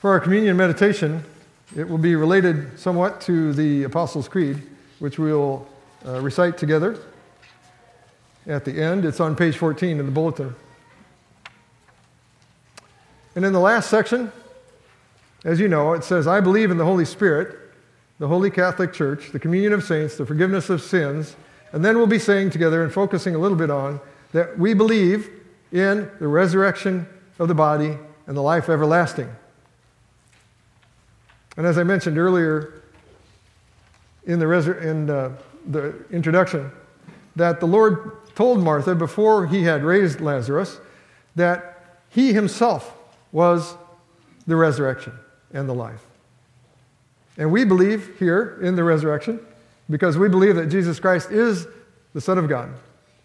For our communion meditation, it will be related somewhat to the Apostles' Creed, which we'll uh, recite together at the end. It's on page 14 in the bulletin. And in the last section, as you know, it says, I believe in the Holy Spirit, the Holy Catholic Church, the communion of saints, the forgiveness of sins. And then we'll be saying together and focusing a little bit on that we believe in the resurrection of the body and the life everlasting. And as I mentioned earlier in the, in, uh, the introduction, that the Lord told Martha before he had raised Lazarus that he himself was the resurrection and the life. And we believe here in the resurrection because we believe that Jesus Christ is the Son of God.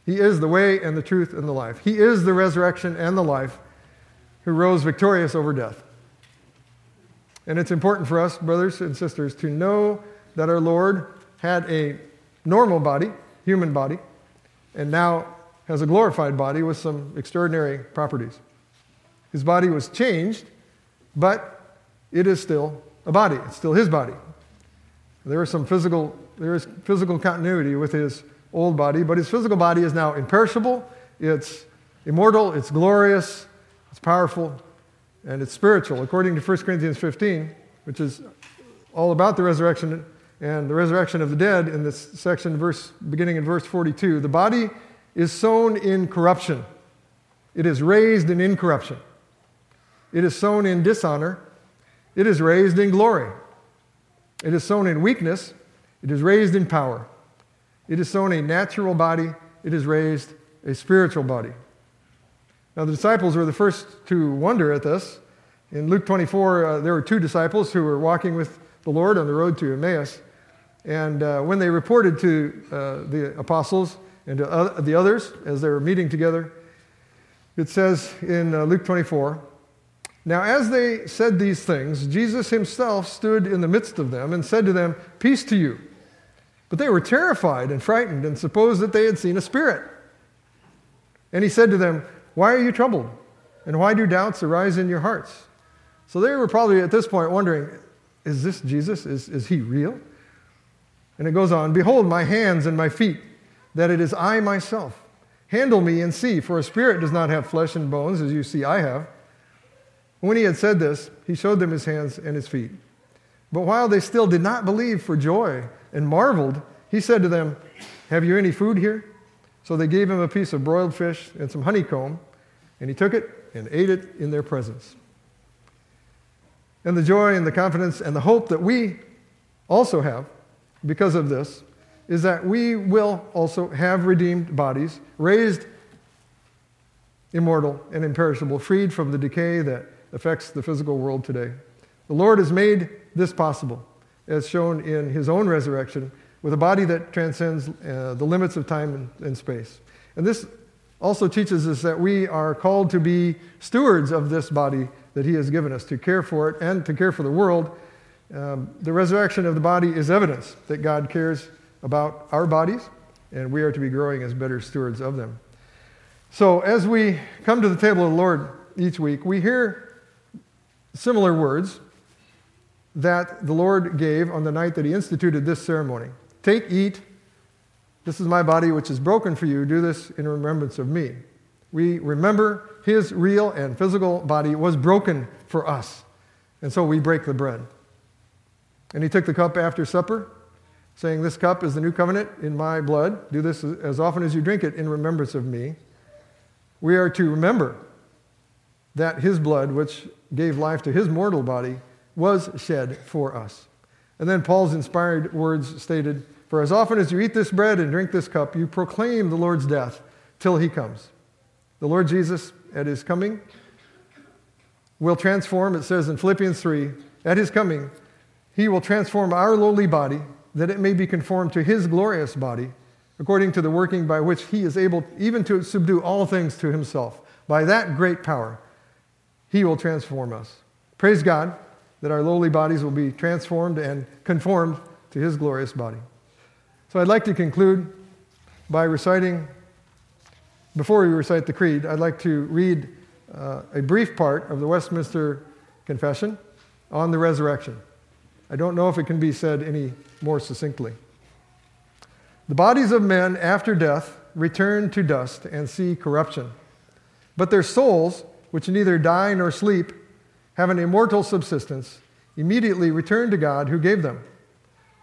He is the way and the truth and the life. He is the resurrection and the life who rose victorious over death. And it's important for us, brothers and sisters, to know that our Lord had a normal body, human body, and now has a glorified body with some extraordinary properties. His body was changed, but it is still a body. It's still his body. There is some physical, there is physical continuity with his old body, but his physical body is now imperishable, it's immortal, it's glorious, it's powerful, and it's spiritual. According to 1 Corinthians 15, which is all about the resurrection and the resurrection of the dead in this section, verse, beginning in verse 42, the body is sown in corruption. It is raised in incorruption. It is sown in dishonor. It is raised in glory. It is sown in weakness. It is raised in power. It is sown a natural body. It is raised a spiritual body. Now, the disciples were the first to wonder at this. In Luke 24, uh, there were two disciples who were walking with the Lord on the road to Emmaus. And uh, when they reported to uh, the apostles and to the others as they were meeting together, it says in uh, Luke 24 Now, as they said these things, Jesus himself stood in the midst of them and said to them, Peace to you. But they were terrified and frightened and supposed that they had seen a spirit. And he said to them, why are you troubled? And why do doubts arise in your hearts? So they were probably at this point wondering, is this Jesus? Is, is he real? And it goes on Behold, my hands and my feet, that it is I myself. Handle me and see, for a spirit does not have flesh and bones, as you see I have. When he had said this, he showed them his hands and his feet. But while they still did not believe for joy and marveled, he said to them, Have you any food here? So they gave him a piece of broiled fish and some honeycomb, and he took it and ate it in their presence. And the joy and the confidence and the hope that we also have because of this is that we will also have redeemed bodies, raised immortal and imperishable, freed from the decay that affects the physical world today. The Lord has made this possible, as shown in his own resurrection with a body that transcends uh, the limits of time and, and space. And this also teaches us that we are called to be stewards of this body that He has given us, to care for it and to care for the world. Um, the resurrection of the body is evidence that God cares about our bodies, and we are to be growing as better stewards of them. So, as we come to the table of the Lord each week, we hear similar words that the Lord gave on the night that He instituted this ceremony. Take, eat. This is my body, which is broken for you. Do this in remembrance of me. We remember his real and physical body was broken for us. And so we break the bread. And he took the cup after supper, saying, This cup is the new covenant in my blood. Do this as often as you drink it in remembrance of me. We are to remember that his blood, which gave life to his mortal body, was shed for us. And then Paul's inspired words stated, For as often as you eat this bread and drink this cup, you proclaim the Lord's death till he comes. The Lord Jesus, at his coming, will transform, it says in Philippians 3, at his coming, he will transform our lowly body that it may be conformed to his glorious body, according to the working by which he is able even to subdue all things to himself. By that great power, he will transform us. Praise God that our lowly bodies will be transformed and conformed to his glorious body. So I'd like to conclude by reciting, before we recite the creed, I'd like to read uh, a brief part of the Westminster Confession. on the resurrection. I don't know if it can be said any more succinctly. The bodies of men after death return to dust and see corruption, but their souls, which neither die nor sleep, have an immortal subsistence, immediately return to God who gave them.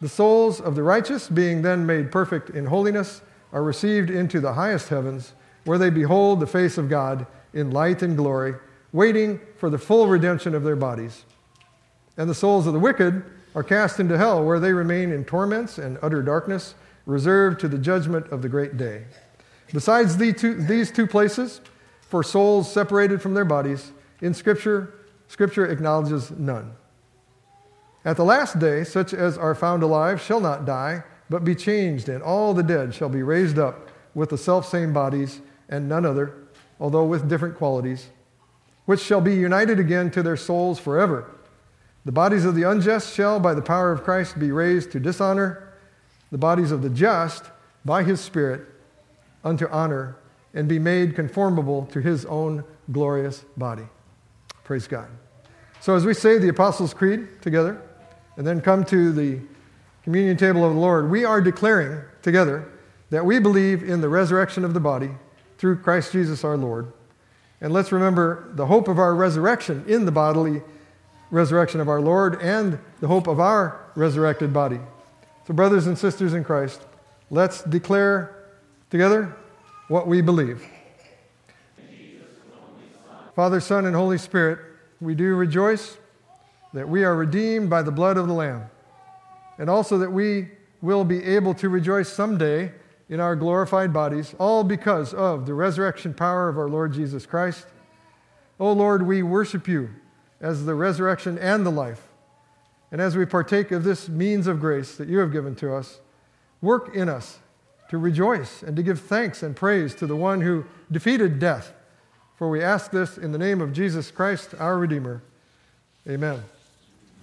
The souls of the righteous, being then made perfect in holiness, are received into the highest heavens, where they behold the face of God in light and glory, waiting for the full redemption of their bodies. And the souls of the wicked are cast into hell, where they remain in torments and utter darkness, reserved to the judgment of the great day. Besides these two places, for souls separated from their bodies, in Scripture, Scripture acknowledges none. At the last day, such as are found alive shall not die, but be changed, and all the dead shall be raised up with the selfsame bodies and none other, although with different qualities, which shall be united again to their souls forever. The bodies of the unjust shall, by the power of Christ, be raised to dishonor, the bodies of the just, by his Spirit, unto honor, and be made conformable to his own glorious body. Praise God. So, as we say the Apostles' Creed together, and then come to the communion table of the Lord, we are declaring together that we believe in the resurrection of the body through Christ Jesus our Lord. And let's remember the hope of our resurrection in the bodily resurrection of our Lord and the hope of our resurrected body. So, brothers and sisters in Christ, let's declare together what we believe. Father, Son, and Holy Spirit, we do rejoice that we are redeemed by the blood of the Lamb, and also that we will be able to rejoice someday in our glorified bodies, all because of the resurrection power of our Lord Jesus Christ. O Lord, we worship you as the resurrection and the life. And as we partake of this means of grace that you have given to us, work in us to rejoice and to give thanks and praise to the one who defeated death. For we ask this in the name of Jesus Christ, our Redeemer. Amen.